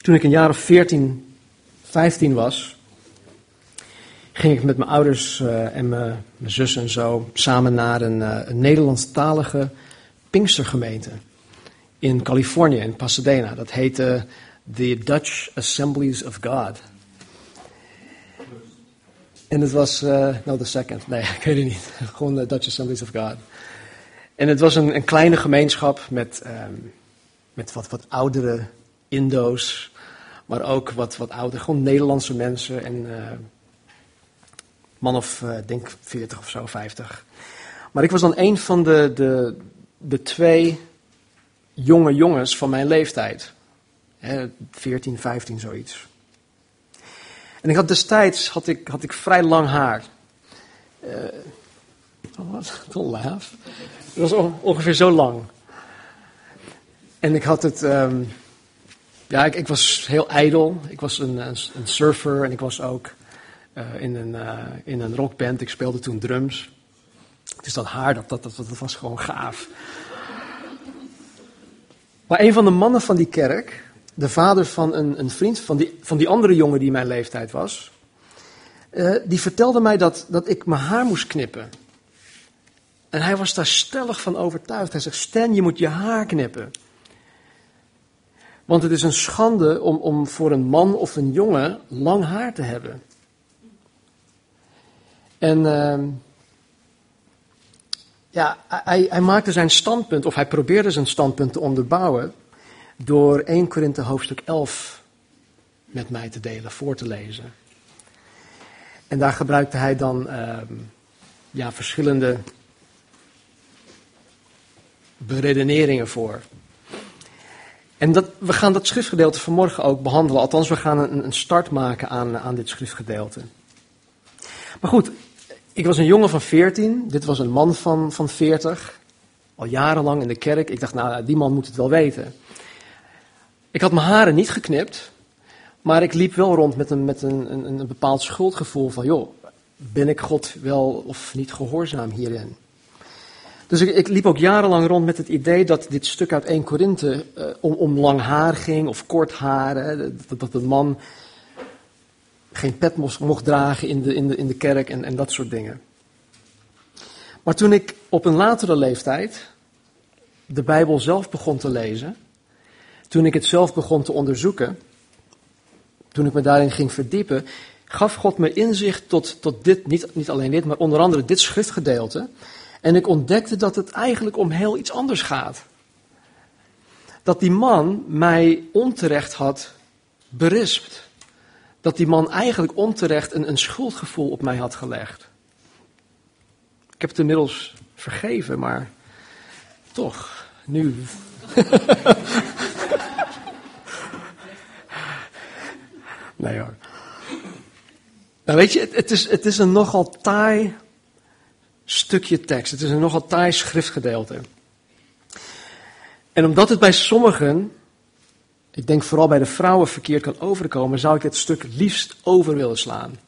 toen ik een jaar of 14, 15 was, ging ik met mijn ouders uh, en mijn, mijn, zus en zo samen naar een, uh, een Nederlandstalige Pinkstergemeente in Californië, in Pasadena. Dat heette The Dutch Assemblies of God. En het was, uh, no, the second, nee, ik weet het niet. Gewoon de Dutch Assemblies of God. En het was een, een kleine gemeenschap met, um, met wat, wat oudere Indo's, maar ook wat, wat oudere, gewoon Nederlandse mensen. En uh, man of, uh, denk 40 of zo, 50. Maar ik was dan een van de, de, de twee jonge jongens van mijn leeftijd. Hè, 14, 15, zoiets. En ik had destijds had ik, had ik vrij lang haar. Uh, oh, wat? Don't laugh. Het was ongeveer zo lang. En ik had het. Um, ja, ik, ik, was heel ijdel. Ik was een, een, surfer en ik was ook uh, in, een, uh, in een rockband. Ik speelde toen drums. Dus dat haar, dat, dat, dat, was gewoon gaaf. Maar een van de mannen van die kerk, de vader van een, een vriend van die, van die andere jongen die mijn leeftijd was, uh, die vertelde mij dat, dat ik mijn haar moest knippen. En hij was daar stellig van overtuigd. Hij zegt, Stan, je moet je haar knippen. Want het is een schande om, om voor een man of een jongen lang haar te hebben. En uh, ja, hij, hij, maakte zijn standpunt, of hij probeerde zijn standpunt te onderbouwen, door 1 Korinthe hoofdstuk 11 met mij te delen, voor te lezen. En daar gebruikte hij dan uh, ja, verschillende beredeneringen voor. En dat, we gaan dat schriftgedeelte vanmorgen ook behandelen. Althans, we gaan een, een start maken aan, aan dit schriftgedeelte. Maar goed, ik was een jongen van 14. Dit was een man van, van 40. Al jarenlang in de kerk. Ik dacht, nou, die man moet het wel weten. Ik had mijn haren niet geknipt. Maar ik liep wel rond met een, met een, een, een bepaald schuldgevoel van, joh, ben ik God wel of niet gehoorzaam hierin? Dus ik, ik, liep ook jarenlang rond met het idee dat dit stuk uit 1 Korinthe uh, om, om, lang haar ging of kort haar. Hè, dat, dat een man geen pet mocht, mocht dragen in de, in de, in de kerk en, en dat soort dingen. Maar toen ik op een latere leeftijd de Bijbel zelf begon te lezen, toen ik het zelf begon te onderzoeken, toen ik me daarin ging verdiepen, gaf God me inzicht tot, tot dit, niet, niet alleen dit, maar onder andere dit schriftgedeelte. En ik ontdekte dat het eigenlijk om heel iets anders gaat. Dat die man mij onterecht had berispt. Dat die man eigenlijk onterecht een, een schuldgevoel op mij had gelegd. Ik heb het inmiddels vergeven, maar toch, nu. nee hoor. Nou weet je, het, het, is, het is een nogal taai stukje tekst. Het is een nogal taai schriftgedeelte. En omdat het bij sommigen, ik denk vooral bij de vrouwen verkeerd kan overkomen, zou ik het stuk liefst over willen slaan.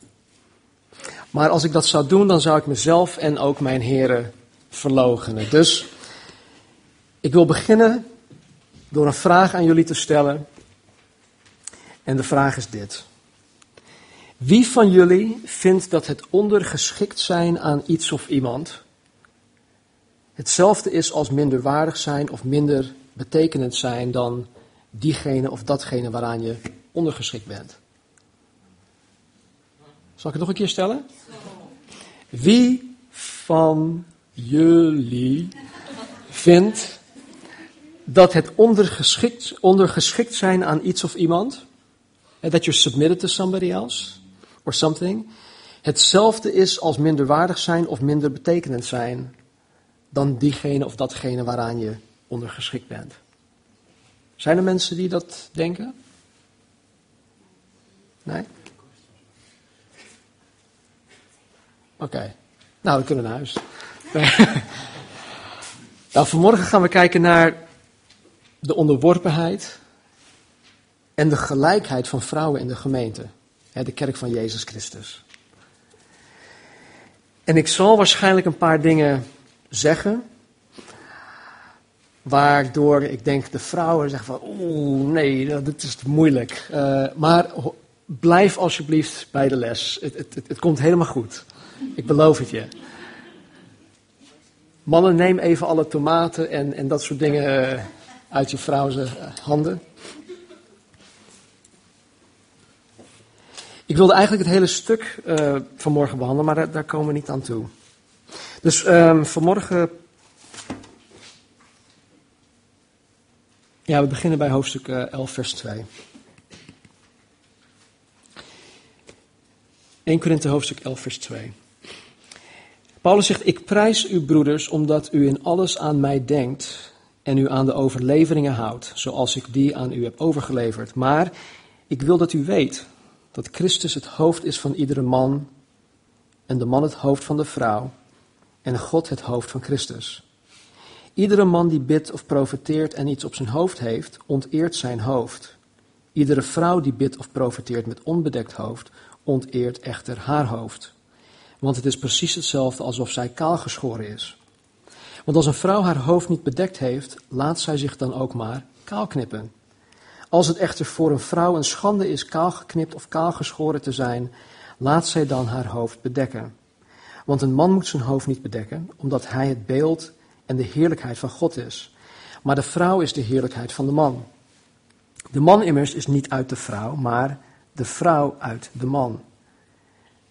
Maar als ik dat zou doen, dan zou ik mezelf en ook mijn heren verloochenen. Dus ik wil beginnen door een vraag aan jullie te stellen. En de vraag is dit. Wie van jullie vindt dat het ondergeschikt zijn aan iets of iemand hetzelfde is als minderwaardig zijn of minder betekenend zijn dan diegene of datgene waaraan je ondergeschikt bent? Zal ik het nog een keer stellen? Wie van jullie vindt dat het ondergeschikt, ondergeschikt zijn aan iets of iemand, that you're submitted to somebody else, or something, hetzelfde is als minderwaardig zijn of minder betekenend zijn dan diegene of datgene waaraan je ondergeschikt bent. Zijn er mensen die dat denken? Nee? Oké. Nou, we kunnen naar huis. nou, vanmorgen gaan we kijken naar de onderworpenheid en de gelijkheid van vrouwen in de gemeente de kerk van Jezus Christus. En ik zal waarschijnlijk een paar dingen zeggen. Waardoor ik denk de vrouwen zeggen van, oeh, nee, dat is moeilijk. Uh, maar blijf alsjeblieft bij de les. Het, het, het, het, komt helemaal goed. Ik beloof het je. Mannen, neem even alle tomaten en, en dat soort dingen uh, uit je vrouw's uh, handen. Ik wilde eigenlijk het hele stuk vanmorgen behandelen, maar daar, daar, komen we niet aan toe. Dus um, vanmorgen Ja, we beginnen bij hoofdstuk 11, eh, vers 2. 1 Korinthe hoofdstuk 11, vers 2. Paulus zegt, ik prijs u broeders omdat u in alles aan mij denkt en u aan de overleveringen houdt, zoals ik die aan u heb overgeleverd. Maar ik wil dat u weet dat Christus het hoofd is van iedere man en de man het hoofd van de vrouw en God het hoofd van Christus. Iedere man die bidt of profeteert en iets op zijn hoofd heeft, onteert zijn hoofd. Iedere vrouw die bidt of profeteert met onbedekt hoofd, onteert echter haar hoofd. Want het is precies hetzelfde alsof zij kaal geschoren is. Want als een vrouw haar hoofd niet bedekt heeft, laat zij zich dan ook maar kaal knippen. Als het echter voor een vrouw een schande is kaal geknipt of kaal geschoren te zijn, laat zij dan haar hoofd bedekken. Want een man moet zijn hoofd niet bedekken, omdat hij het beeld en de heerlijkheid van God is. Maar de vrouw is de heerlijkheid van de man. De man immers is niet uit de vrouw, maar de vrouw uit de man.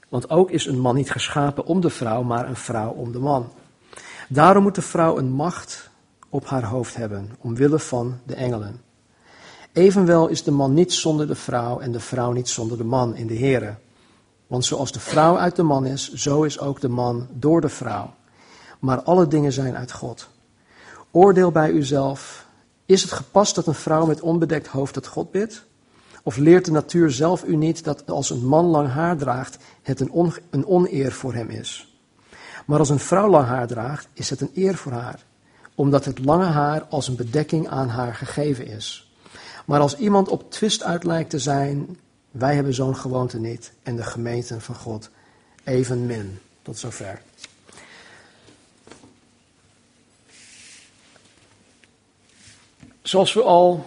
Want ook is een man niet geschapen om de vrouw, maar een vrouw om de man. Daarom moet de vrouw een macht op haar hoofd hebben, omwille van de engelen. Evenwel is de man niet zonder de vrouw en de vrouw niet zonder de man in de Here. Want zoals de vrouw uit de man is, zo is ook de man door de vrouw maar alle dingen zijn uit God. Oordeel bij uzelf, is het gepast dat een vrouw met onbedekt hoofd tot God bidt? Of leert de natuur zelf u niet dat als een man lang haar draagt, het een oneer voor hem is? Maar als een vrouw lang haar draagt, is het een eer voor haar, omdat het lange haar als een bedekking aan haar gegeven is. Maar als iemand op twist uit lijkt te zijn, wij hebben zo'n gewoonte niet en de gemeenten van God evenmin. Tot zover. Zoals we al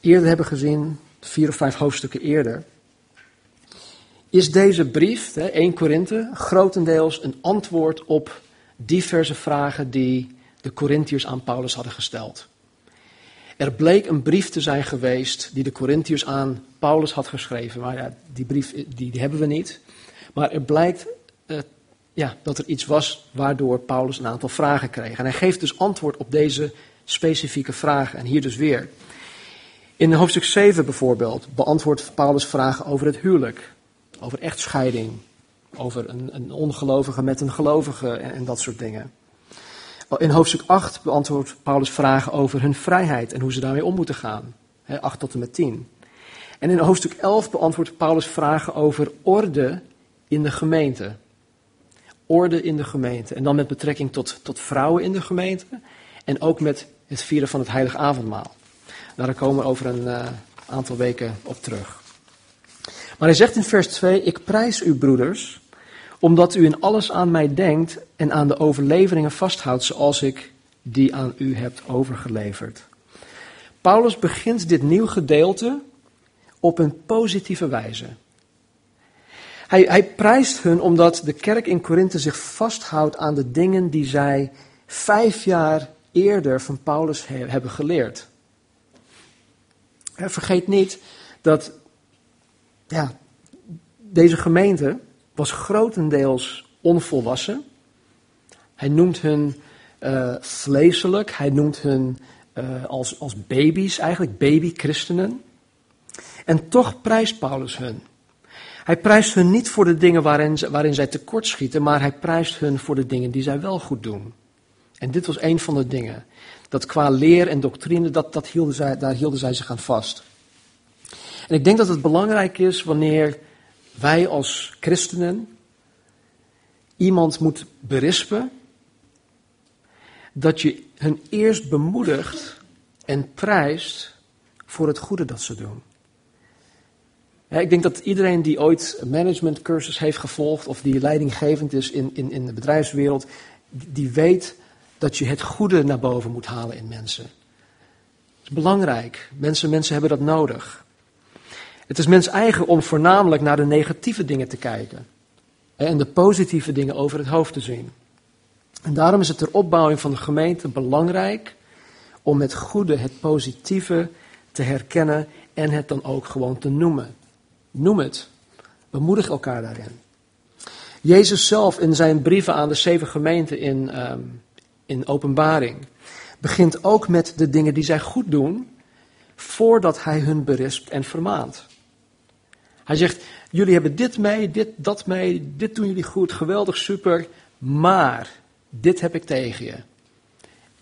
eerder hebben gezien, vier of vijf hoofdstukken eerder, is deze brief, 1 Korinthe, grotendeels een antwoord op diverse vragen die de Corinthiërs aan Paulus hadden gesteld. Er bleek een brief te zijn geweest die de Corinthiërs aan Paulus had geschreven. Maar ja, die brief die, hebben we niet. Maar er blijkt uh, ja, dat er iets was waardoor Paulus een aantal vragen kreeg. En hij geeft dus antwoord op deze specifieke vragen. En hier dus weer. In hoofdstuk 7 bijvoorbeeld beantwoordt Paulus vragen over het huwelijk, over echtscheiding, over een, een ongelovige met een gelovige en dat soort dingen. In hoofdstuk 8 beantwoordt Paulus vragen over hun vrijheid en hoe ze daarmee om moeten gaan. 8 tot en met 10. En in hoofdstuk 11 beantwoordt Paulus vragen over orde in de gemeente. Orde in de gemeente. En dan met betrekking tot, tot vrouwen in de gemeente. En ook met het vieren van het heilige avondmaal. Daar komen we over een uh, aantal weken op terug. Maar hij zegt in vers 2, ik prijs u broeders, omdat u in alles aan mij denkt en aan de overleveringen vasthoudt zoals ik die aan u heb overgeleverd. Paulus begint dit nieuw gedeelte op een positieve wijze. Hij, hij prijst hun omdat de kerk in Korinthe zich vasthoudt aan de dingen die zij vijf jaar eerder van Paulus hebben geleerd. Vergeet niet dat ja, deze gemeente was grotendeels onvolwassen. Hij noemt hun uh, vleeselijk, hij noemt hun uh, als, als baby's, eigenlijk baby-christenen. En toch prijst Paulus hun. Hij prijst hun niet voor de dingen waarin, waarin zij tekortschieten, maar hij prijst hun voor de dingen die zij wel goed doen. En dit was een van de dingen. Dat qua leer en doctrine, dat, dat hielden zij, daar hielden zij zich aan vast. En ik denk dat het belangrijk is wanneer wij als christenen iemand moet berispen, dat je hen eerst bemoedigt en prijst voor het goede dat ze doen. Ja, ik denk dat iedereen die ooit een managementcursus heeft gevolgd of die leidinggevend is in, in, in de bedrijfswereld, die weet dat je het goede naar boven moet halen in mensen. Dat is belangrijk. Mensen, mensen hebben dat nodig. Het is mens eigen om voornamelijk naar de negatieve dingen te kijken. En de positieve dingen over het hoofd te zien. En daarom is het ter opbouwing van de gemeente belangrijk om met goede het positieve te herkennen en het dan ook gewoon te noemen. Noem het. Bemoedig elkaar daarin. Jezus zelf in zijn brieven aan de zeven gemeenten in, ehm, in openbaring begint ook met de dingen die zij goed doen voordat hij hun berispt en vermaant. Hij zegt, jullie hebben dit mee, dit, dat mee, dit doen jullie goed, geweldig, super, maar dit heb ik tegen je.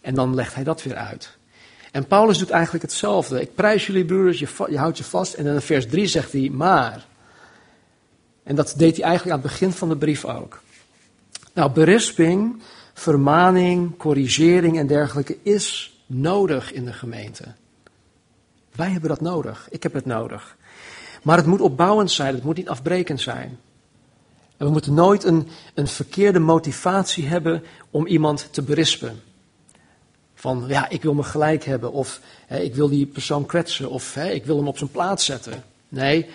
En dan legt hij dat weer uit. En Paulus doet eigenlijk hetzelfde. Ik prijs jullie broeders, je, houdt je vast. En dan in vers 3 zegt hij, maar. En dat deed hij eigenlijk aan het begin van de brief ook. Nou, berisping, vermaning, corrigering en dergelijke is nodig in de gemeente. Wij hebben dat nodig. Ik heb het nodig. Maar het moet opbouwend zijn, het moet niet afbrekend zijn. En we moeten nooit een, een verkeerde motivatie hebben om iemand te berispen. Van ja, ik wil me gelijk hebben, of hè, ik wil die persoon kwetsen, of hè, ik wil hem op zijn plaats zetten. Nee,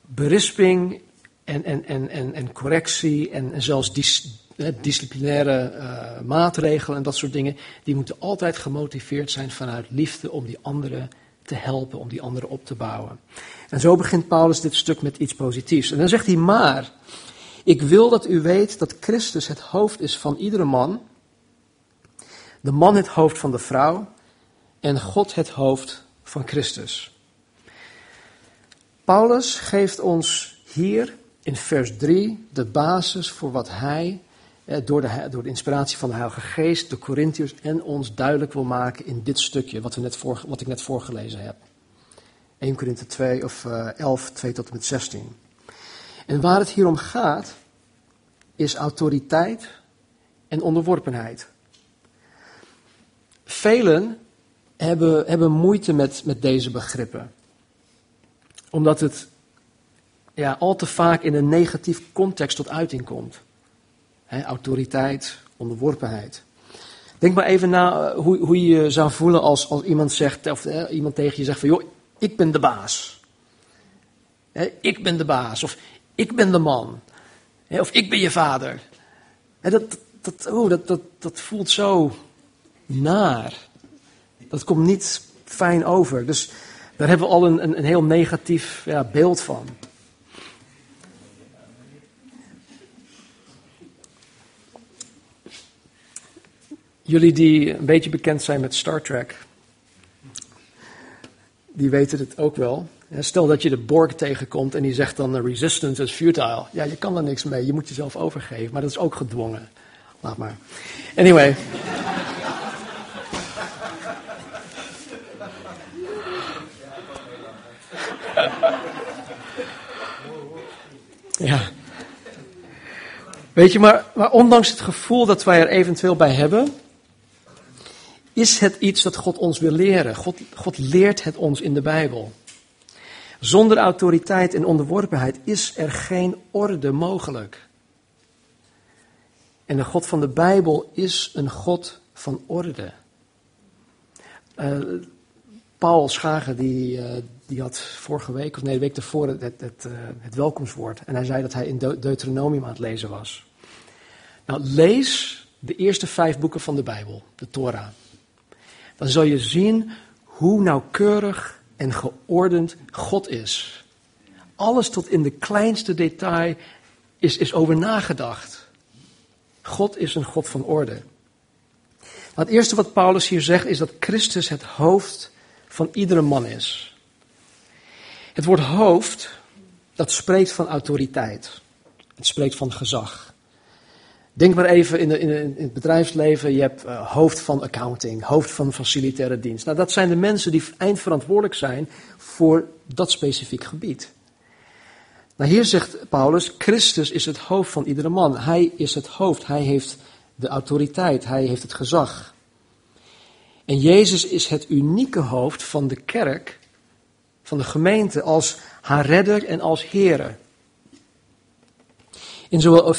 berisping en, en, en, en, en correctie en, en zelfs dis, hè, disciplinaire uh, maatregelen en dat soort dingen, die moeten altijd gemotiveerd zijn vanuit liefde om die anderen te helpen, om die anderen op te bouwen. En zo begint Paulus dit stuk met iets positiefs. En dan zegt hij, maar, ik wil dat u weet dat Christus het hoofd is van iedere man, de man het hoofd van de vrouw en God het hoofd van Christus. Paulus geeft ons hier in vers 3 de basis voor wat hij eh, door de, door de inspiratie van de Heilige Geest, de Corinthiërs en ons duidelijk wil maken in dit stukje wat, we net voor, wat ik net voorgelezen heb. 1 Korinthe 2 of uh, 11, 2 tot en met 16. En waar het hier om gaat, is autoriteit en onderworpenheid. Velen hebben, hebben moeite met, met deze begrippen. Omdat het ja, al te vaak in een negatief context tot uiting komt. autoriteit, onderworpenheid. Denk maar even na eh, hoe, hoe je je zou voelen als, als iemand, zegt, of, eh, iemand tegen je zegt van joh, ik ben de baas. ik ben de baas. Of ik ben de man. of ik ben je vader. dat, dat, oh, dat, dat, dat voelt zo naar. Dat komt niet fijn over. Dus daar hebben we al een, een, een heel negatief ja, beeld van. Jullie die een beetje bekend zijn met Star Trek, die weten het ook wel. Stel dat je de Borg tegenkomt en die zegt dan: resistance is futile. Ja, je kan er niks mee, je moet jezelf overgeven, maar dat is ook gedwongen. Laat maar. Anyway. Ja. Weet je, maar, maar ondanks het gevoel dat wij er eventueel bij hebben, is het iets dat God ons wil leren. God, God leert het ons in de Bijbel. Zonder autoriteit en onderworpenheid is er geen orde mogelijk. En de God van de Bijbel is een God van orde. Uh, Paul Schagen die, uh, die had vorige week, of nee, de week ervoor, het, het, uh, het welkomstwoord. En hij zei dat hij in De Deuteronomium aan het lezen was. Nou, lees de eerste vijf boeken van de Bijbel, de Torah dan zal je zien hoe nauwkeurig en geordend God is. Alles tot in de kleinste detail is, is over nagedacht. God is een God van orde. het eerste wat Paulus hier zegt is dat Christus het hoofd van iedere man is. Het woord hoofd, dat spreekt van autoriteit. Het spreekt van gezag. Denk maar even in, de, in, het bedrijfsleven, je hebt uh, hoofd van accounting, hoofd van facilitaire dienst. Nou, dat zijn de mensen die eindverantwoordelijk zijn voor dat specifiek gebied. Nou, hier zegt Paulus, Christus is het hoofd van iedere man. Hij is het hoofd, hij heeft de autoriteit, hij heeft het gezag. En Jezus is het unieke hoofd van de kerk, van de gemeente, als haar redder en als Here. In zowel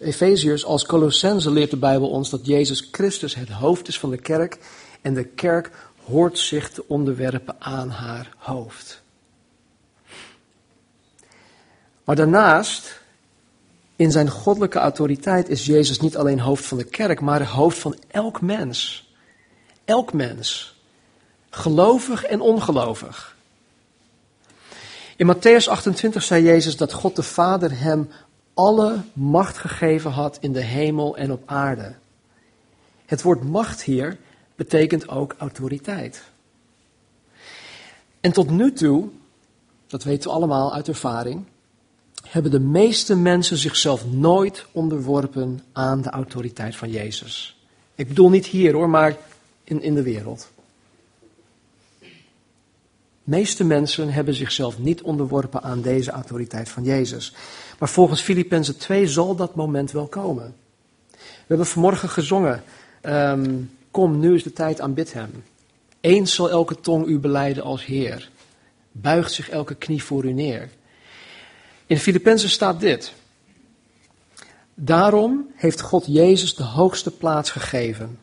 Efeziërs, als Colossense leert de Bijbel ons dat Jezus Christus het hoofd is van de kerk en de kerk hoort zich te onderwerpen aan haar hoofd. Maar daarnaast, in zijn goddelijke autoriteit, is Jezus niet alleen hoofd van de kerk, maar hoofd van elk mens. Elk mens. Gelovig en ongelovig. In Matthäus 28 zei Jezus dat God de Vader hem alle macht gegeven had in de hemel en op aarde. Het woord macht hier betekent ook autoriteit. En tot nu toe, dat weten we allemaal uit ervaring, hebben de meeste mensen zichzelf nooit onderworpen aan de autoriteit van Jezus. Ik bedoel niet hier hoor, maar in, in de wereld. De meeste mensen hebben zichzelf niet onderworpen aan deze autoriteit van Jezus. Maar volgens Filippenzen 2 zal dat moment wel komen. We hebben vanmorgen gezongen, um, kom nu is de tijd, aanbid hem. Eens zal elke tong u beleiden als Heer. Buigt zich elke knie voor u neer. In Filippenzen staat dit. Daarom heeft God Jezus de hoogste plaats gegeven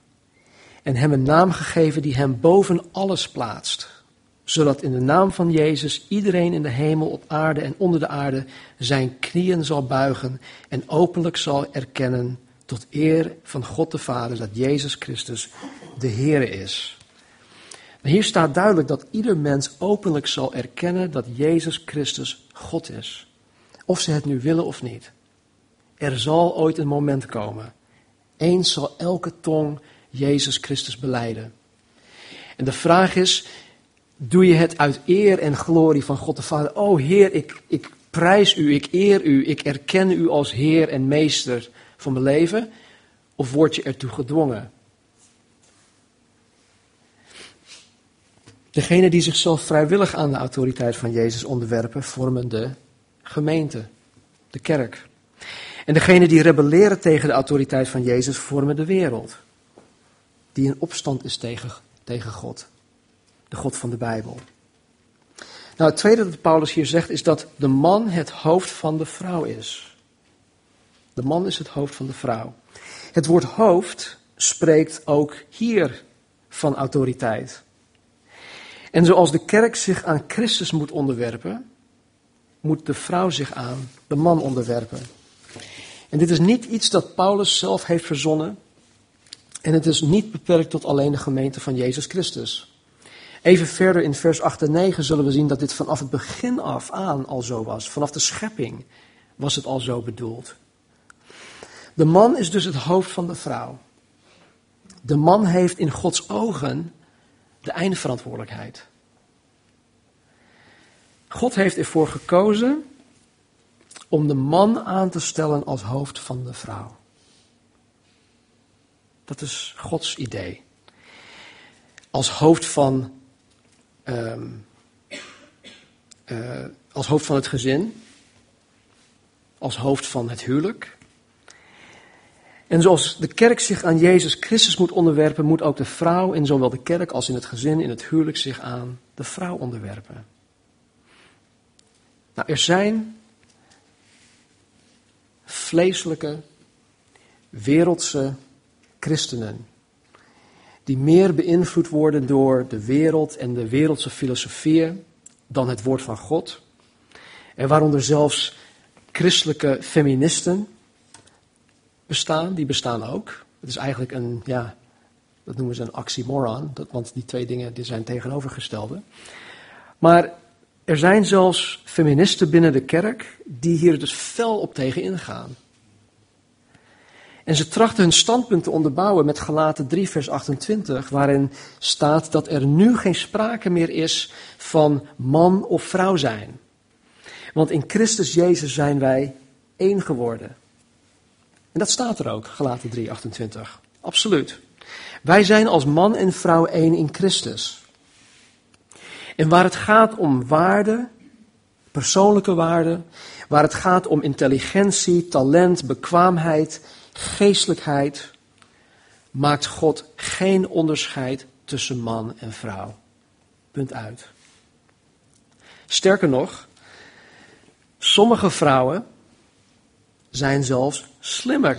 en hem een naam gegeven die hem boven alles plaatst, zodat in de naam van Jezus iedereen in de hemel, op aarde en onder de aarde zijn knieën zal buigen en openlijk zal erkennen tot eer van God de Vader dat Jezus Christus de Heer is. Maar hier staat duidelijk dat ieder mens openlijk zal erkennen dat Jezus Christus God is. Of ze het nu willen of niet. Er zal ooit een moment komen. Eens zal elke tong Jezus Christus beleiden. En de vraag is, doe je het uit eer en glorie van God de Vader? Oh Heer, ik, ik prijs u, ik eer u, ik erken u als Heer en Meester van mijn leven? Of word je ertoe gedwongen? Degenen die zichzelf vrijwillig aan de autoriteit van Jezus onderwerpen, vormen de gemeente, de kerk. En degenen die rebelleren tegen de autoriteit van Jezus, vormen de wereld, die in opstand is tegen, tegen God, de God van de Bijbel. Nou, het tweede dat Paulus hier zegt is dat de man het hoofd van de vrouw is. De man is het hoofd van de vrouw. Het woord hoofd spreekt ook hier van autoriteit. En zoals de kerk zich aan Christus moet onderwerpen, moet de vrouw zich aan de man onderwerpen. En dit is niet iets dat Paulus zelf heeft verzonnen. En het is niet beperkt tot alleen de gemeente van Jezus Christus. Even verder in vers 8 en 9 zullen we zien dat dit vanaf het begin af aan al zo was. Vanaf de schepping was het al zo bedoeld. De man is dus het hoofd van de vrouw. De man heeft in Gods ogen de eindverantwoordelijkheid. God heeft ervoor gekozen om de man aan te stellen als hoofd van de vrouw. Dat is Gods idee. Als hoofd van, um, uh, als hoofd van het gezin, als hoofd van het huwelijk. En zoals de kerk zich aan Jezus Christus moet onderwerpen, moet ook de vrouw in zowel de kerk als in het gezin, in het huwelijk zich aan de vrouw onderwerpen. Nou, er zijn vleeselijke, wereldse christenen die meer beïnvloed worden door de wereld en de wereldse filosofieën dan het woord van God. En waaronder zelfs christelijke feministen bestaan, die bestaan ook. Het is eigenlijk een, ja, dat noemen ze een oxymoron, dat, want die twee dingen die zijn tegenovergestelde. Maar er zijn zelfs feministen binnen de kerk die hier dus fel op tegen ingaan. En ze trachten hun standpunt te onderbouwen met Galaten 3, vers 28, waarin staat dat er nu geen sprake meer is van man of vrouw zijn. Want in Christus Jezus zijn wij één geworden. En dat staat er ook, Galaten 3, 28. Absoluut. Wij zijn als man en vrouw één in Christus. En waar het gaat om waarde, persoonlijke waarde, waar het gaat om intelligentie, talent, bekwaamheid, geestelijkheid, maakt God geen onderscheid tussen man en vrouw. Punt uit. Sterker nog, sommige vrouwen zijn zelfs slimmer,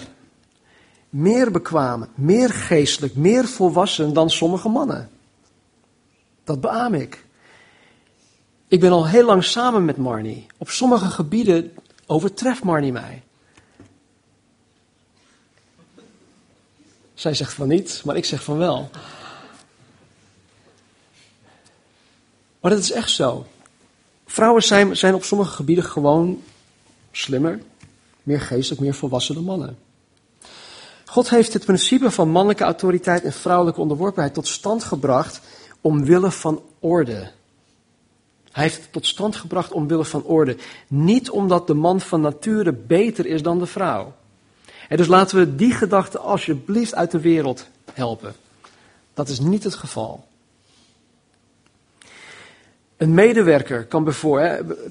meer bekwaam, meer geestelijk, meer volwassen dan sommige mannen. Dat beaam ik. Ik ben al heel lang samen met Marnie. Op sommige gebieden overtreft Marnie mij. Zij zegt van niet, maar ik zeg van wel. Maar dat is echt zo. Vrouwen zijn, zijn op sommige gebieden gewoon slimmer, meer geestelijk, meer volwassen dan mannen. God heeft het principe van mannelijke autoriteit en vrouwelijke onderworpenheid tot stand gebracht omwille van orde. Hij heeft het tot stand gebracht omwille van orde. Niet omdat de man van nature beter is dan de vrouw. Dus laten we die gedachte alsjeblieft uit de wereld helpen. Dat is niet het geval. Een medewerker kan,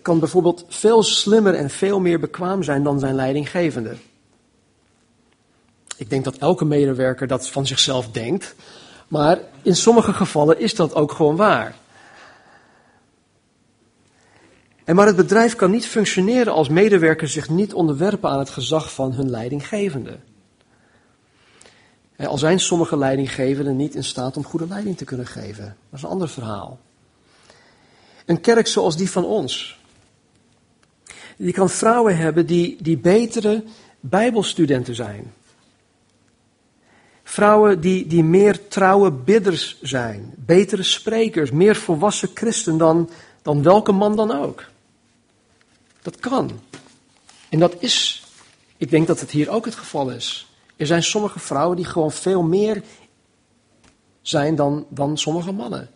kan bijvoorbeeld veel slimmer en veel meer bekwaam zijn dan zijn leidinggevende. Ik denk dat elke medewerker dat van zichzelf denkt, maar in sommige gevallen is dat ook gewoon waar. En maar het bedrijf kan niet functioneren als medewerkers zich niet onderwerpen aan het gezag van hun leidinggevende. Al zijn sommige leidinggevenden niet in staat om goede leiding te kunnen geven. Dat is een ander verhaal. Een kerk zoals die van ons. Die kan vrouwen hebben die, die betere Bijbelstudenten zijn. Vrouwen die, die meer trouwe bidders zijn, betere sprekers, meer volwassen christen dan, dan welke man dan ook. Dat kan. En dat is, ik denk dat het hier ook het geval is. Er zijn sommige vrouwen die gewoon veel meer zijn dan, dan sommige mannen.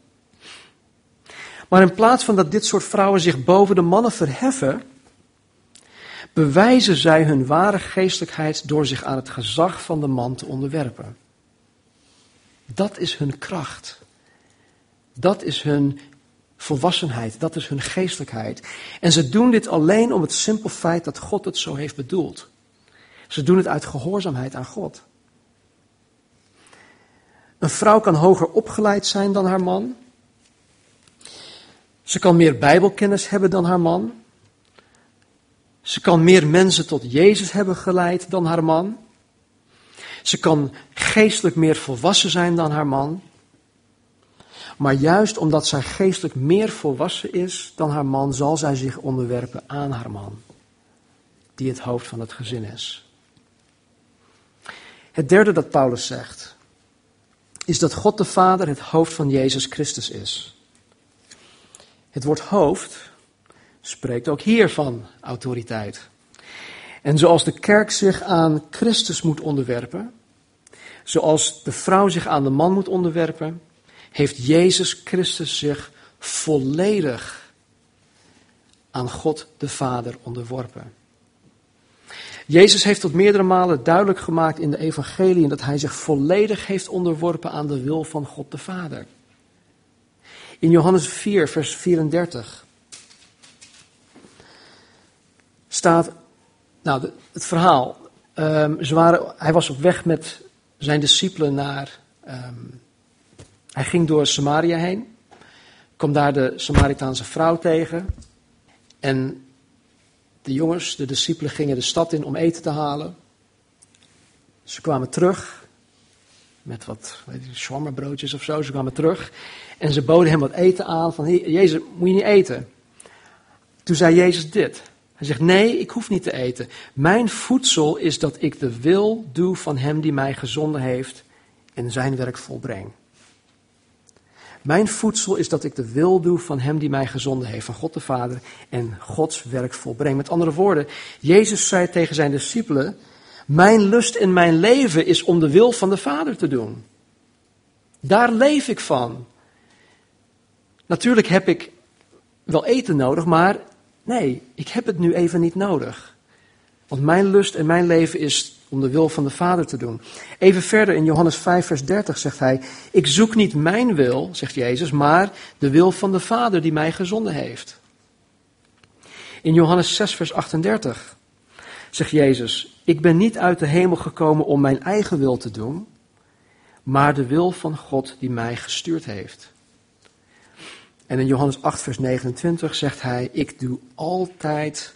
Maar in plaats van dat dit soort vrouwen zich boven de mannen verheffen, bewijzen zij hun ware geestelijkheid door zich aan het gezag van de man te onderwerpen. Dat is hun kracht. Dat is hun volwassenheid, dat is hun geestelijkheid. En ze doen dit alleen om het simpel feit dat God het zo heeft bedoeld. Ze doen het uit gehoorzaamheid aan God. Een vrouw kan hoger opgeleid zijn dan haar man. Ze kan meer Bijbelkennis hebben dan haar man. Ze kan meer mensen tot Jezus hebben geleid dan haar man. Ze kan geestelijk meer volwassen zijn dan haar man. Maar juist omdat zij geestelijk meer volwassen is dan haar man, zal zij zich onderwerpen aan haar man, die het hoofd van het gezin is. Het derde dat Paulus zegt, is dat God de Vader het hoofd van Jezus Christus is. Het woord hoofd spreekt ook hier van autoriteit. En zoals de kerk zich aan Christus moet onderwerpen, zoals de vrouw zich aan de man moet onderwerpen, heeft Jezus Christus zich volledig aan God de Vader onderworpen. Jezus heeft tot meerdere malen duidelijk gemaakt in de evangelie dat hij zich volledig heeft onderworpen aan de wil van God de Vader. In Johannes 4, vers 34 staat, nou, het verhaal. Waren, hij was op weg met zijn discipelen naar. Um, hij ging door Samaria heen, kwam daar de Samaritaanse vrouw tegen. En de jongens, de discipelen, gingen de stad in om eten te halen. Ze kwamen terug met wat, shawarma-broodjes of zo. Ze kwamen terug en ze boden hem wat eten aan. Van, Jezus, moet je niet eten? Toen zei Jezus dit. Hij zegt, nee, ik hoef niet te eten. Mijn voedsel is dat ik de wil doe van hem die mij gezonden heeft en zijn werk volbreng. Mijn voedsel is dat ik de wil doe van hem die mij gezonden heeft, van God de Vader, en Gods werk volbreng. Met andere woorden, Jezus zei tegen zijn discipelen, mijn lust in mijn leven is om de wil van de Vader te doen. Daar leef ik van. Natuurlijk heb ik wel eten nodig, maar nee, ik heb het nu even niet nodig. Want mijn lust en mijn leven is om de wil van de Vader te doen. Even verder in Johannes 5, vers 30 zegt hij: Ik zoek niet mijn wil, zegt Jezus, maar de wil van de Vader die mij gezonden heeft. In Johannes 6, vers 38 zegt Jezus: Ik ben niet uit de hemel gekomen om mijn eigen wil te doen, maar de wil van God die mij gestuurd heeft. En in Johannes 8, vers 29 zegt hij: Ik doe altijd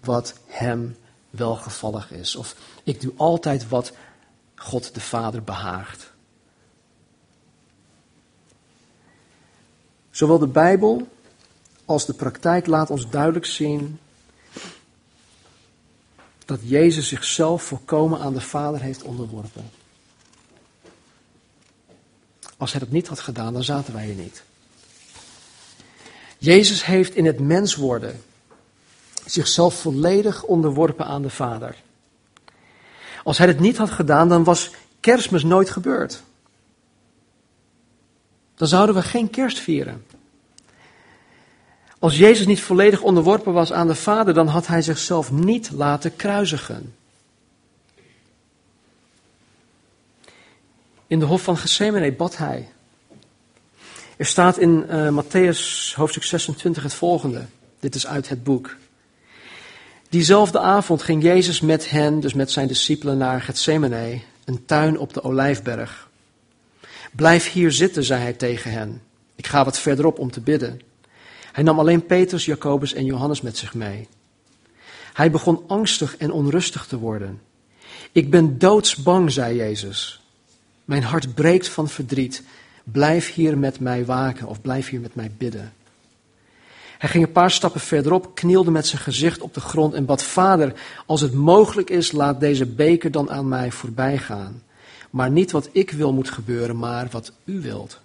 wat Hem welgevallig is. Of ik doe altijd wat God de Vader behaagt. Zowel de Bijbel als de praktijk laat ons duidelijk zien dat Jezus zichzelf volkomen aan de Vader heeft onderworpen. Als hij dat niet had gedaan, dan zaten wij hier niet. Jezus heeft in het mens worden zichzelf volledig onderworpen aan de Vader. Als hij het niet had gedaan, dan was kerstmis nooit gebeurd. Dan zouden we geen kerst vieren. Als Jezus niet volledig onderworpen was aan de Vader, dan had hij zichzelf niet laten kruisigen. In de hof van Gethsemane bad hij. Er staat in uh, Matthäus hoofdstuk 26 het volgende. Dit is uit het boek. Diezelfde avond ging Jezus met hen, dus met zijn discipelen, naar Gethsemane, een tuin op de Olijfberg. Blijf hier zitten, zei hij tegen hen. Ik ga wat verderop om te bidden. Hij nam alleen Petrus, Jacobus en Johannes met zich mee. Hij begon angstig en onrustig te worden. Ik ben doodsbang, zei Jezus. Mijn hart breekt van verdriet. Blijf hier met mij waken of blijf hier met mij bidden. Hij ging een paar stappen verderop, knielde met zijn gezicht op de grond en bad: Vader, als het mogelijk is, laat deze beker dan aan mij voorbij gaan. Maar niet wat ik wil moet gebeuren, maar wat u wilt.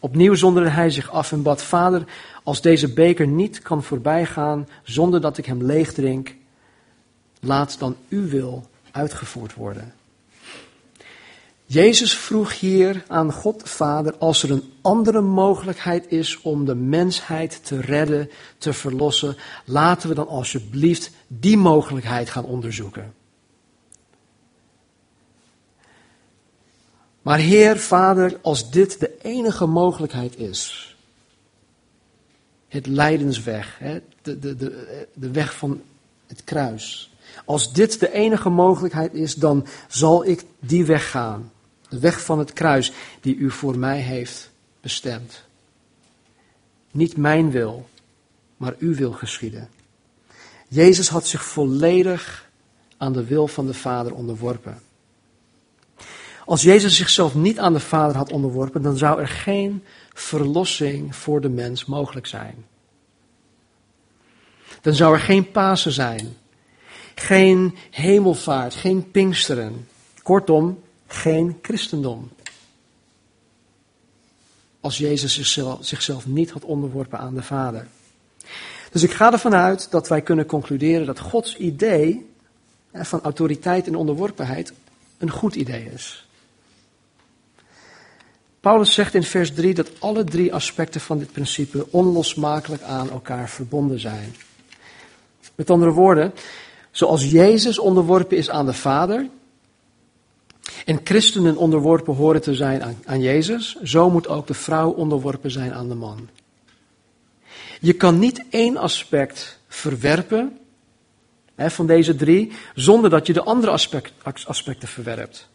Opnieuw zonderde hij zich af en bad: Vader, als deze beker niet kan voorbijgaan zonder dat ik hem leeg drink, laat dan uw wil uitgevoerd worden. Jezus vroeg hier aan God Vader, als er een andere mogelijkheid is om de mensheid te redden, te verlossen, laten we dan alsjeblieft die mogelijkheid gaan onderzoeken. Maar Heer, Vader, als dit de enige mogelijkheid is, het lijdensweg, de, de, de, de weg van het kruis. Als dit de enige mogelijkheid is, dan zal ik die weg gaan. De weg van het kruis die u voor mij heeft bestemd. Niet mijn wil, maar uw wil geschieden. Jezus had zich volledig aan de wil van de Vader onderworpen. Als Jezus zichzelf niet aan de Vader had onderworpen, dan zou er geen verlossing voor de mens mogelijk zijn. Dan zou er geen Pasen zijn, geen hemelvaart, geen Pinksteren. Kortom, geen christendom. Als Jezus zichzelf, niet had onderworpen aan de Vader. Dus ik ga ervan uit dat wij kunnen concluderen dat Gods idee van autoriteit en onderworpenheid een goed idee is. Paulus zegt in vers 3 dat alle drie aspecten van dit principe onlosmakelijk aan elkaar verbonden zijn. Met andere woorden, zoals Jezus onderworpen is aan de Vader, en christenen onderworpen horen te zijn aan, Jezus, zo moet ook de vrouw onderworpen zijn aan de man. Je kan niet één aspect verwerpen hè, van deze drie, zonder dat je de andere aspect, aspecten verwerpt.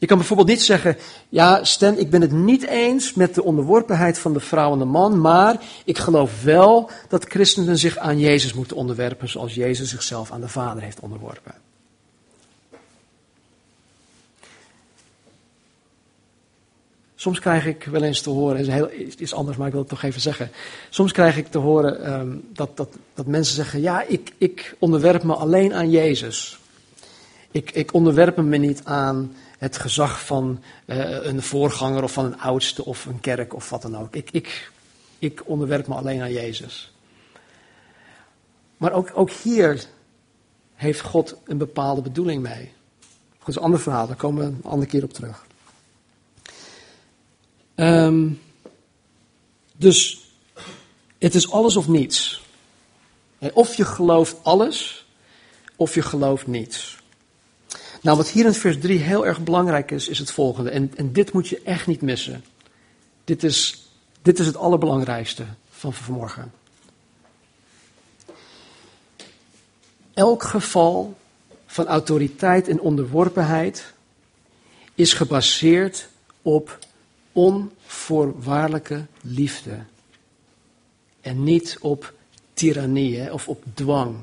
Je kan bijvoorbeeld niet zeggen, ja Stan, ik ben het niet eens met de onderworpenheid van de vrouw en de man, maar ik geloof wel dat christenen zich aan Jezus moeten onderwerpen zoals Jezus zichzelf aan de Vader heeft onderworpen. Soms krijg ik wel eens te horen, is heel, iets anders, maar ik wil het toch even zeggen. Soms krijg ik te horen um, dat, dat, dat mensen zeggen: Ja, ik, ik onderwerp me alleen aan Jezus. Ik, ik onderwerp me niet aan het gezag van uh, een voorganger of van een oudste of een kerk of wat dan ook. Ik, ik, ik onderwerp me alleen aan Jezus. Maar ook, ook hier heeft God een bepaalde bedoeling mee. Dat is een ander verhaal, daar komen we een andere keer op terug. Um, dus het is alles of niets. Of je gelooft alles, of je gelooft niets. Nou, wat hier in vers 3 heel erg belangrijk is, is het volgende. En, en dit moet je echt niet missen. Dit is, dit is het allerbelangrijkste van vanmorgen. Elk geval van autoriteit en onderworpenheid is gebaseerd op onvoorwaardelijke liefde. En niet op tirannie of op dwang.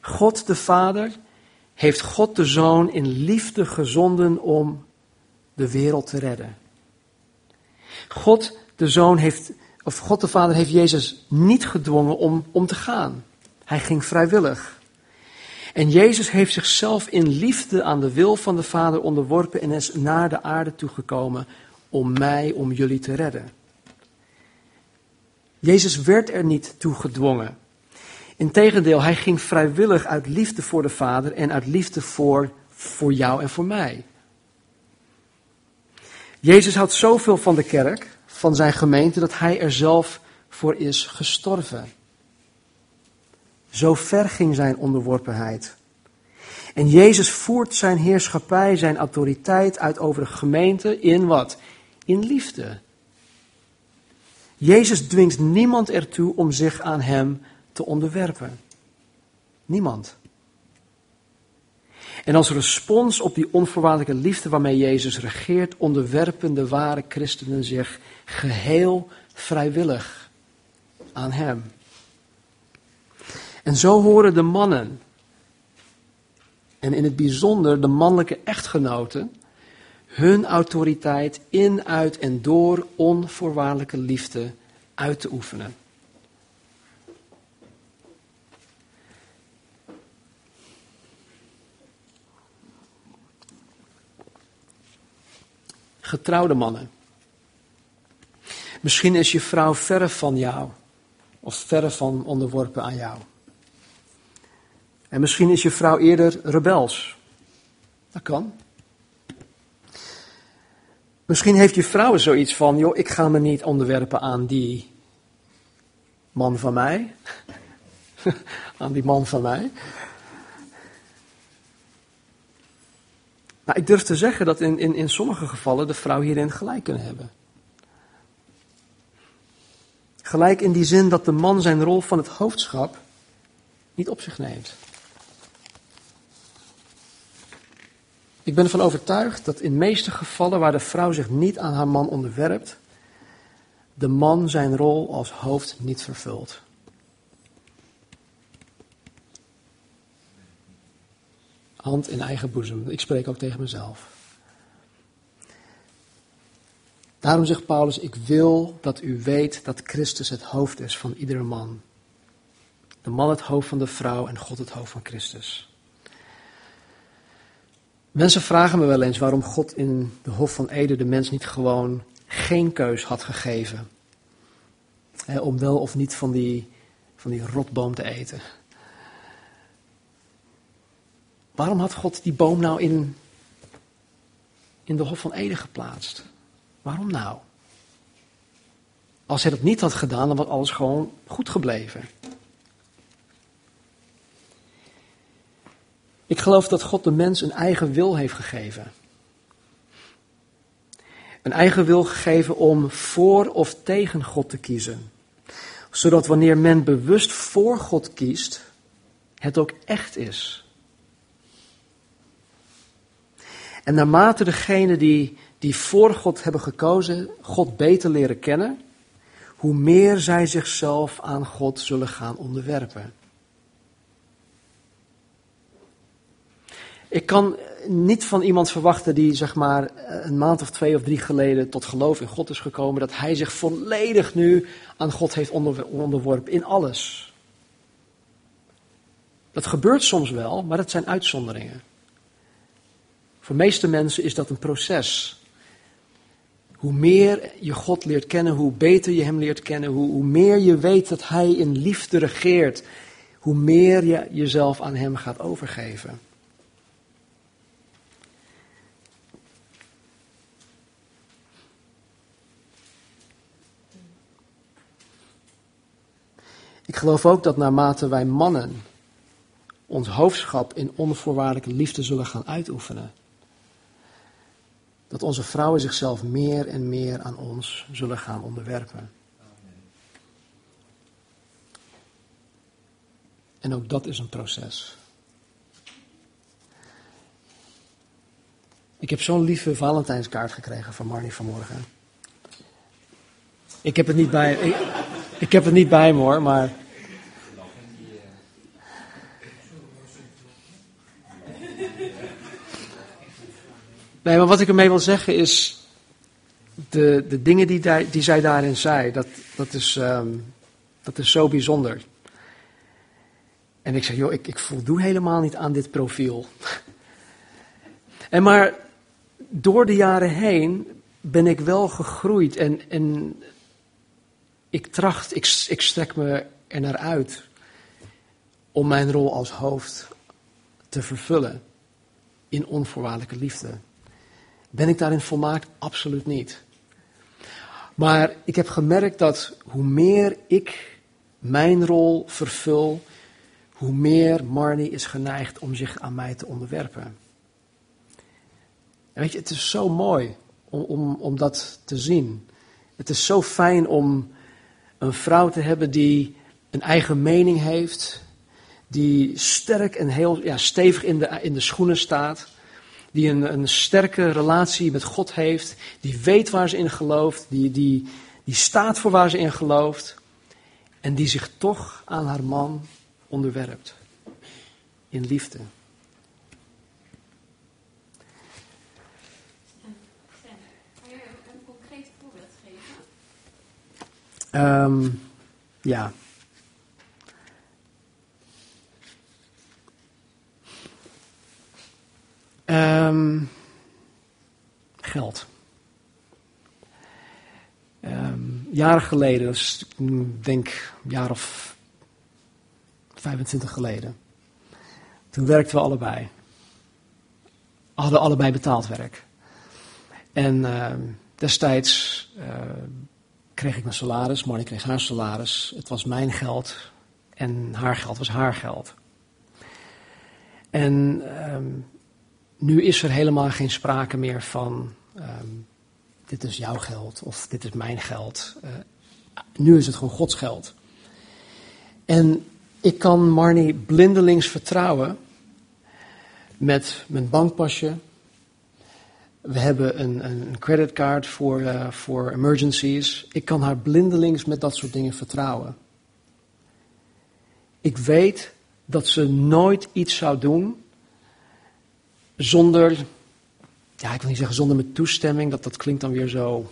God de Vader heeft God de Zoon in liefde gezonden om de wereld te redden. God de Zoon heeft, of God de Vader heeft Jezus niet gedwongen om, om te gaan. Hij ging vrijwillig. En Jezus heeft zichzelf in liefde aan de wil van de Vader onderworpen en is naar de aarde toegekomen om mij, om jullie te redden. Jezus werd er niet toe gedwongen. Integendeel, hij ging vrijwillig uit liefde voor de Vader en uit liefde voor, voor jou en voor mij. Jezus houdt zoveel van de kerk, van zijn gemeente, dat hij er zelf voor is gestorven. Zo ver ging zijn onderworpenheid. En Jezus voert zijn heerschappij, zijn autoriteit uit over de gemeente in wat? In liefde. Jezus dwingt niemand ertoe om zich aan hem te onderwerpen. Niemand. En als respons op die onvoorwaardelijke liefde waarmee Jezus regeert, onderwerpen de ware christenen zich geheel vrijwillig aan Hem. En zo horen de mannen, en in het bijzonder de mannelijke echtgenoten, hun autoriteit in, uit en door onvoorwaardelijke liefde uit te oefenen. Getrouwde mannen. Misschien is je vrouw verre van jou, of verre van onderworpen aan jou. En misschien is je vrouw eerder rebels. Dat kan. Misschien heeft je vrouw zoiets van, joh, ik ga me niet onderwerpen aan die man van mij. aan die man van mij. Nou, ik durf te zeggen dat in, in, in sommige gevallen de vrouw hierin gelijk kunnen hebben. Gelijk in die zin dat de man zijn rol van het hoofdschap niet op zich neemt. Ik ben ervan overtuigd dat in de meeste gevallen waar de vrouw zich niet aan haar man onderwerpt, de man zijn rol als hoofd niet vervult. Hand in eigen boezem. Ik spreek ook tegen mezelf. Daarom zegt Paulus: Ik wil dat u weet dat Christus het hoofd is van iedere man. De man het hoofd van de vrouw en God het hoofd van Christus. Mensen vragen me wel eens waarom God in de Hof van Ede de mens niet gewoon geen keus had gegeven. om wel of niet van die, van die rotboom te eten. Waarom had God die boom nou in, in de Hof van Ede geplaatst? Waarom nou? Als hij dat niet had gedaan, dan was alles gewoon goed gebleven. Ik geloof dat God de mens een eigen wil heeft gegeven. Een eigen wil gegeven om voor of tegen God te kiezen. Zodat wanneer men bewust voor God kiest, het ook echt is. En naarmate degenen die, die voor God hebben gekozen, God beter leren kennen, hoe meer zij zichzelf aan God zullen gaan onderwerpen. Ik kan niet van iemand verwachten die zeg maar een maand of twee of drie geleden tot geloof in God is gekomen, dat hij zich volledig nu aan God heeft onderworpen in alles. Dat gebeurt soms wel, maar dat zijn uitzonderingen. Voor de meeste mensen is dat een proces. Hoe meer je God leert kennen, hoe beter je Hem leert kennen, hoe, hoe meer je weet dat Hij in liefde regeert, hoe meer je jezelf aan Hem gaat overgeven. Ik geloof ook dat naarmate wij mannen ons hoofdschap in onvoorwaardelijke liefde zullen gaan uitoefenen, dat onze vrouwen zichzelf meer en meer aan ons zullen gaan onderwerpen. En ook dat is een proces. Ik heb zo'n lieve Valentijnskaart gekregen van Marnie vanmorgen. Ik heb het niet bij, ik heb het niet bij me hoor, maar. Nee, maar wat ik ermee wil zeggen is. De, de dingen die, die, zij daarin zei, dat, dat, is, ehm, dat is zo bijzonder. En ik zeg, joh, ik, ik voldoe helemaal niet aan dit profiel. En maar door de jaren heen ben ik wel gegroeid en, en ik tracht, ik, ik strek me er naar uit om mijn rol als hoofd te vervullen in onvoorwaardelijke liefde. Ben ik daarin volmaakt? Absoluut niet. Maar ik heb gemerkt dat hoe meer ik mijn rol vervul, hoe meer Marnie is geneigd om zich aan mij te onderwerpen. weet je, het is zo mooi om, om, om dat te zien. Het is zo fijn om een vrouw te hebben die een eigen mening heeft, die sterk en heel ja, stevig in de, in de schoenen staat, die een, een sterke relatie met God heeft, die weet waar ze in gelooft, die, die, die staat voor waar ze in gelooft en die zich toch aan haar man onderwerpt in liefde. Um, ja. Um, geld. Um, jaren geleden, dus ik denk een jaar of 25 geleden. Toen werkten we allebei. Hadden allebei betaald werk. En destijds kreeg ik mijn salaris, Marnie kreeg haar salaris. Het was mijn geld en haar geld was haar geld. En um, nu is er helemaal geen sprake meer van um, dit is jouw geld of dit is mijn geld. Uh, nu is het gewoon Gods geld. En ik kan Marnie blindelings vertrouwen met mijn bankpasje, we hebben een, een creditcard voor, uh, voor emergencies. Ik kan haar blindelings met dat soort dingen vertrouwen. Ik weet dat ze nooit iets zou doen zonder, ja, ik wil niet zeggen zonder mijn toestemming, dat, dat klinkt dan weer zo.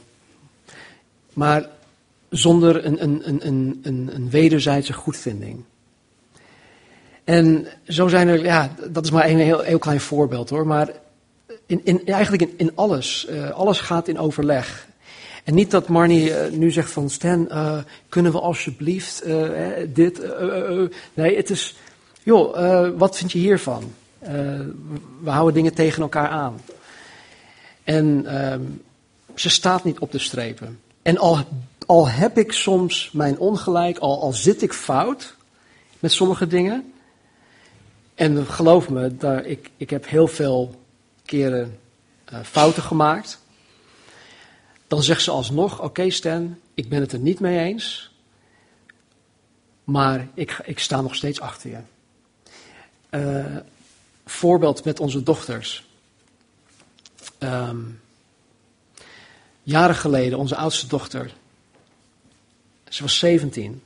Maar zonder een, een, een, een, een, een wederzijdse goedvinding. En zo zijn er, ja, dat is maar een heel, heel klein voorbeeld hoor, maar in, in, eigenlijk in, alles. Uh, alles gaat in overleg. En niet dat Marnie uh, nu zegt van Stan, uh, kunnen we alsjeblieft dit. nee, het is, joh, wat vind je hiervan? we houden dingen tegen elkaar aan. En ehm, ze staat niet op de strepen. En al, al heb ik soms mijn ongelijk, al, al zit ik fout met sommige dingen. En geloof me, daar, ik, ik heb heel veel keren uh, fouten gemaakt. Dan zegt ze alsnog: Oké, Stan, ik ben het er niet mee eens. Maar ik, ik sta nog steeds achter je. Uh, voorbeeld met onze dochters. Um, jaren geleden, onze oudste dochter. Ze was 17.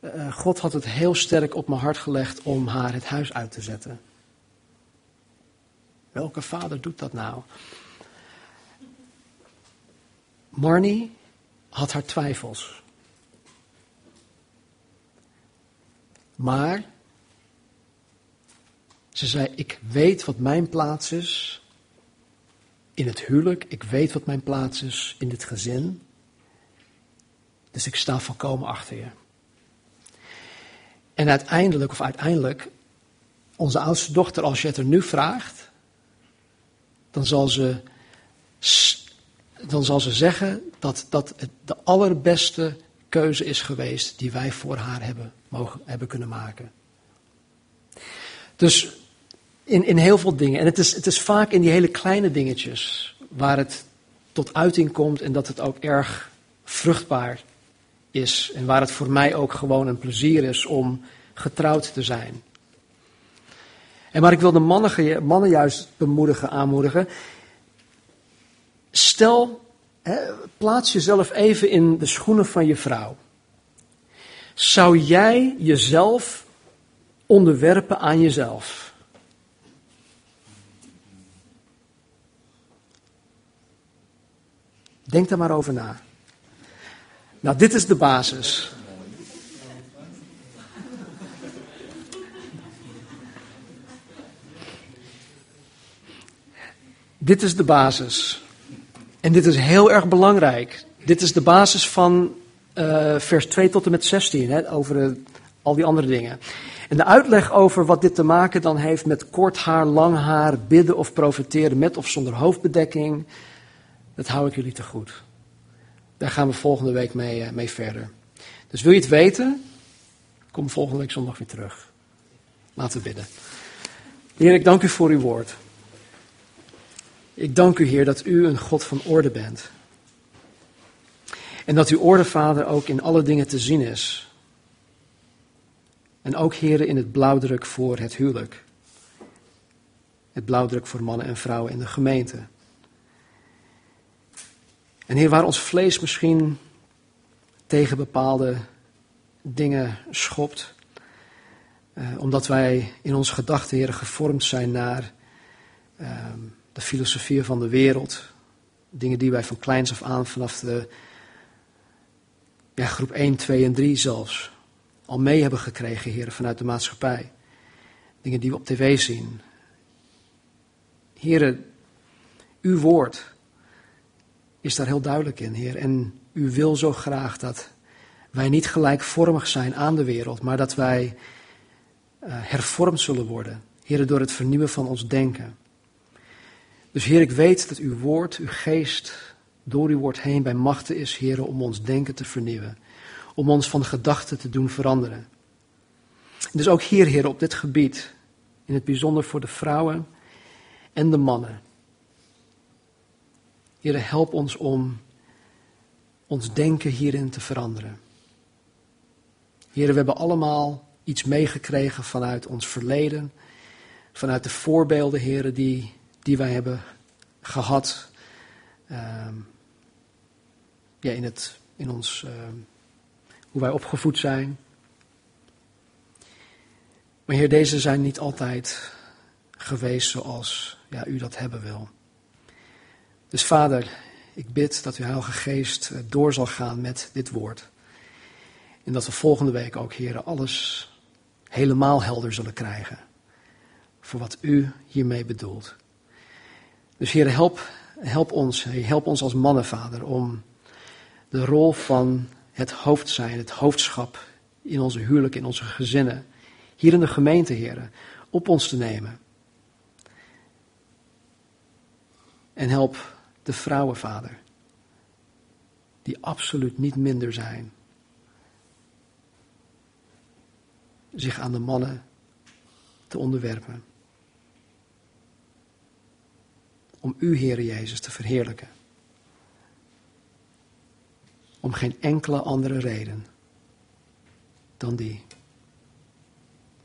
Uh, God had het heel sterk op mijn hart gelegd om haar het huis uit te zetten. Welke vader doet dat nou? Marnie had haar twijfels. Maar ze zei: Ik weet wat mijn plaats is in het huwelijk. Ik weet wat mijn plaats is in dit gezin. Dus ik sta volkomen achter je. En uiteindelijk, of uiteindelijk, onze oudste dochter, als je het er nu vraagt, dan zal ze, dan zal ze zeggen dat dat het de allerbeste keuze is geweest die wij voor haar hebben, mogen, hebben kunnen maken. Dus in, in heel veel dingen. En het is, het is vaak in die hele kleine dingetjes waar het tot uiting komt en dat het ook erg vruchtbaar is. En waar het voor mij ook gewoon een plezier is om getrouwd te zijn. En maar ik wil de mannen, mannen juist bemoedigen, aanmoedigen. Stel, hè, plaats jezelf even in de schoenen van je vrouw. Zou jij jezelf onderwerpen aan jezelf? Denk daar maar over na. Nou, dit is de basis. Dit is de basis. En dit is heel erg belangrijk. Dit is de basis van uh, vers 2 tot en met 16, hè, over uh, al die andere dingen. En de uitleg over wat dit te maken dan heeft met kort haar, lang haar, bidden of profeteren met of zonder hoofdbedekking, dat hou ik jullie te goed. Daar gaan we volgende week mee, uh, mee verder. Dus wil je het weten? Kom volgende week zondag weer terug. Laten we bidden. Heer, ik dank u voor uw woord. Ik dank u, Heer, dat u een God van orde bent. En dat uw orde, Vader, ook in alle dingen te zien is. En ook, Heer, in het blauwdruk voor het huwelijk. Het blauwdruk voor mannen en vrouwen in de gemeente. En Heer, waar ons vlees misschien tegen bepaalde dingen schopt, eh, omdat wij in onze gedachten, Heer, gevormd zijn naar eh, de filosofie van de wereld. Dingen die wij van kleins af aan, vanaf de groep 1, 2 en 3 zelfs, al mee hebben gekregen, heren, vanuit de maatschappij. Dingen die we op tv zien. Heren, uw woord is daar heel duidelijk in, Heer. En u wil zo graag dat wij niet gelijkvormig zijn aan de wereld, maar dat wij uh, hervormd zullen worden. Heren, door het vernieuwen van ons denken. Dus Heer, ik weet dat uw woord, uw geest, door uw woord heen bij machten is, Heer, om ons denken te vernieuwen. Om ons van gedachten te doen veranderen. Dus ook hier, Heer, op dit gebied, in het bijzonder voor de vrouwen en de mannen. Heer, help ons om ons denken hierin te veranderen. Heer, we hebben allemaal iets meegekregen vanuit ons verleden, vanuit de voorbeelden, Heer, die die wij hebben gehad uh, ja, in, het, in ons, uh, hoe wij opgevoed zijn. Maar Heer, deze zijn niet altijd geweest zoals ja, u dat hebben wil. Dus Vader, ik bid dat uw Heilige Geest eh, door zal gaan met dit woord. En dat we volgende week ook, Heer, alles helemaal helder zullen krijgen. Voor wat u hiermee bedoelt. Dus Heer, help, help ons, help ons als mannen, Vader, om de rol van het hoofd zijn, het hoofdschap in onze huwelijk, in onze gezinnen, hier in de gemeente, Heer, op ons te nemen. En help de vrouwen, Vader, die absoluut niet minder zijn, zich aan de mannen te onderwerpen. Om u, Heer Jezus, te verheerlijken. Om geen enkele andere reden dan die.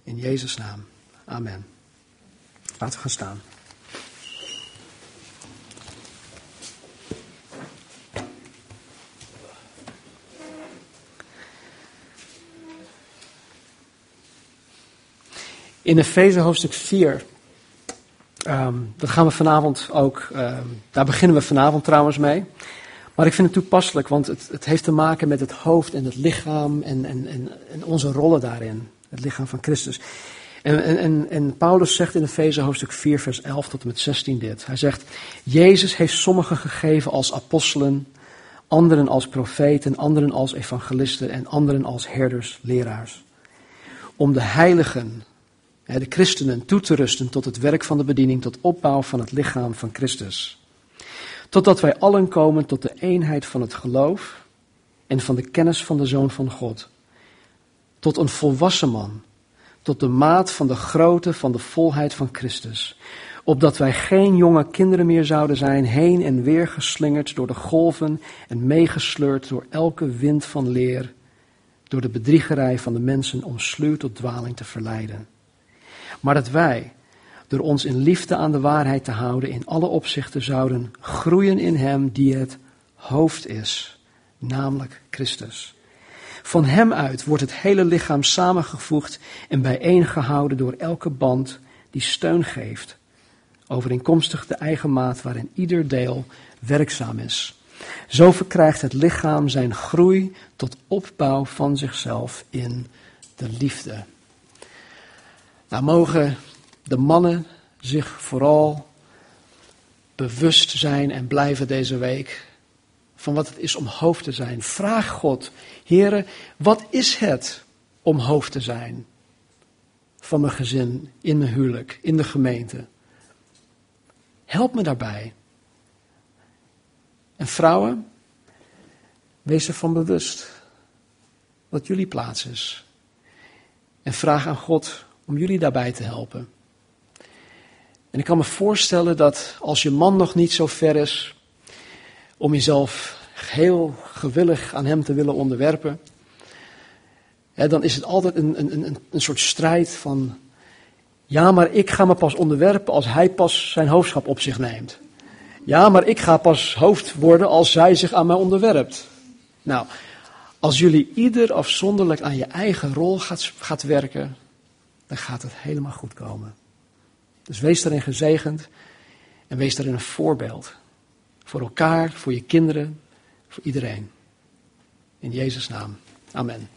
In Jezus' naam. Amen. Laten we gaan staan. In Efeze hoofdstuk 4 Um, dat gaan we vanavond ook, um, daar beginnen we vanavond trouwens mee. Maar ik vind het toepasselijk, want het, het heeft te maken met het hoofd en het lichaam en, en, en, onze rollen daarin. Het lichaam van Christus. En, en, en, Paulus zegt in Efeze hoofdstuk 4, vers 11 tot en met 16 dit. Hij zegt, Jezus heeft sommigen gegeven als apostelen, anderen als profeten, anderen als evangelisten en anderen als herders, leraars. Om de heiligen de christenen toe te rusten tot het werk van de bediening, tot opbouw van het lichaam van Christus. Totdat wij allen komen tot de eenheid van het geloof en van de kennis van de Zoon van God. Tot een volwassen man, tot de maat van de grootte van de volheid van Christus. Opdat wij geen jonge kinderen meer zouden zijn, heen en weer geslingerd door de golven en meegesleurd door elke wind van leer, door de bedriegerij van de mensen om sluw tot dwaling te verleiden maar dat wij, door ons in liefde aan de waarheid te houden, in alle opzichten zouden groeien in Hem die het hoofd is, namelijk Christus. Van Hem uit wordt het hele lichaam samengevoegd en bijeengehouden door elke band die steun geeft, overeenkomstig de eigen maat waarin ieder deel werkzaam is. Zo verkrijgt het lichaam zijn groei tot opbouw van zichzelf in de liefde. Nou mogen de mannen zich vooral bewust zijn en blijven deze week van wat het is om hoofd te zijn. Vraag God, Heren, wat is het om hoofd te zijn van mijn gezin, in mijn huwelijk, in de gemeente? Help me daarbij. En vrouwen, wees ervan bewust wat jullie plaats is. En vraag aan God om jullie daarbij te helpen. En ik kan me voorstellen dat als je man nog niet zo ver is om jezelf heel gewillig aan hem te willen onderwerpen, hè, dan is het altijd een, een, een, een soort strijd van, ja, maar ik ga me pas onderwerpen als hij pas zijn hoofdschap op zich neemt. Ja, maar ik ga pas hoofd worden als zij zich aan mij onderwerpt. Nou, als jullie ieder afzonderlijk aan je eigen rol gaat, gaat werken, dan gaat het helemaal goed komen. Dus wees daarin gezegend en wees daarin een voorbeeld. Voor elkaar, voor je kinderen, voor iedereen. In Jezus' naam. Amen.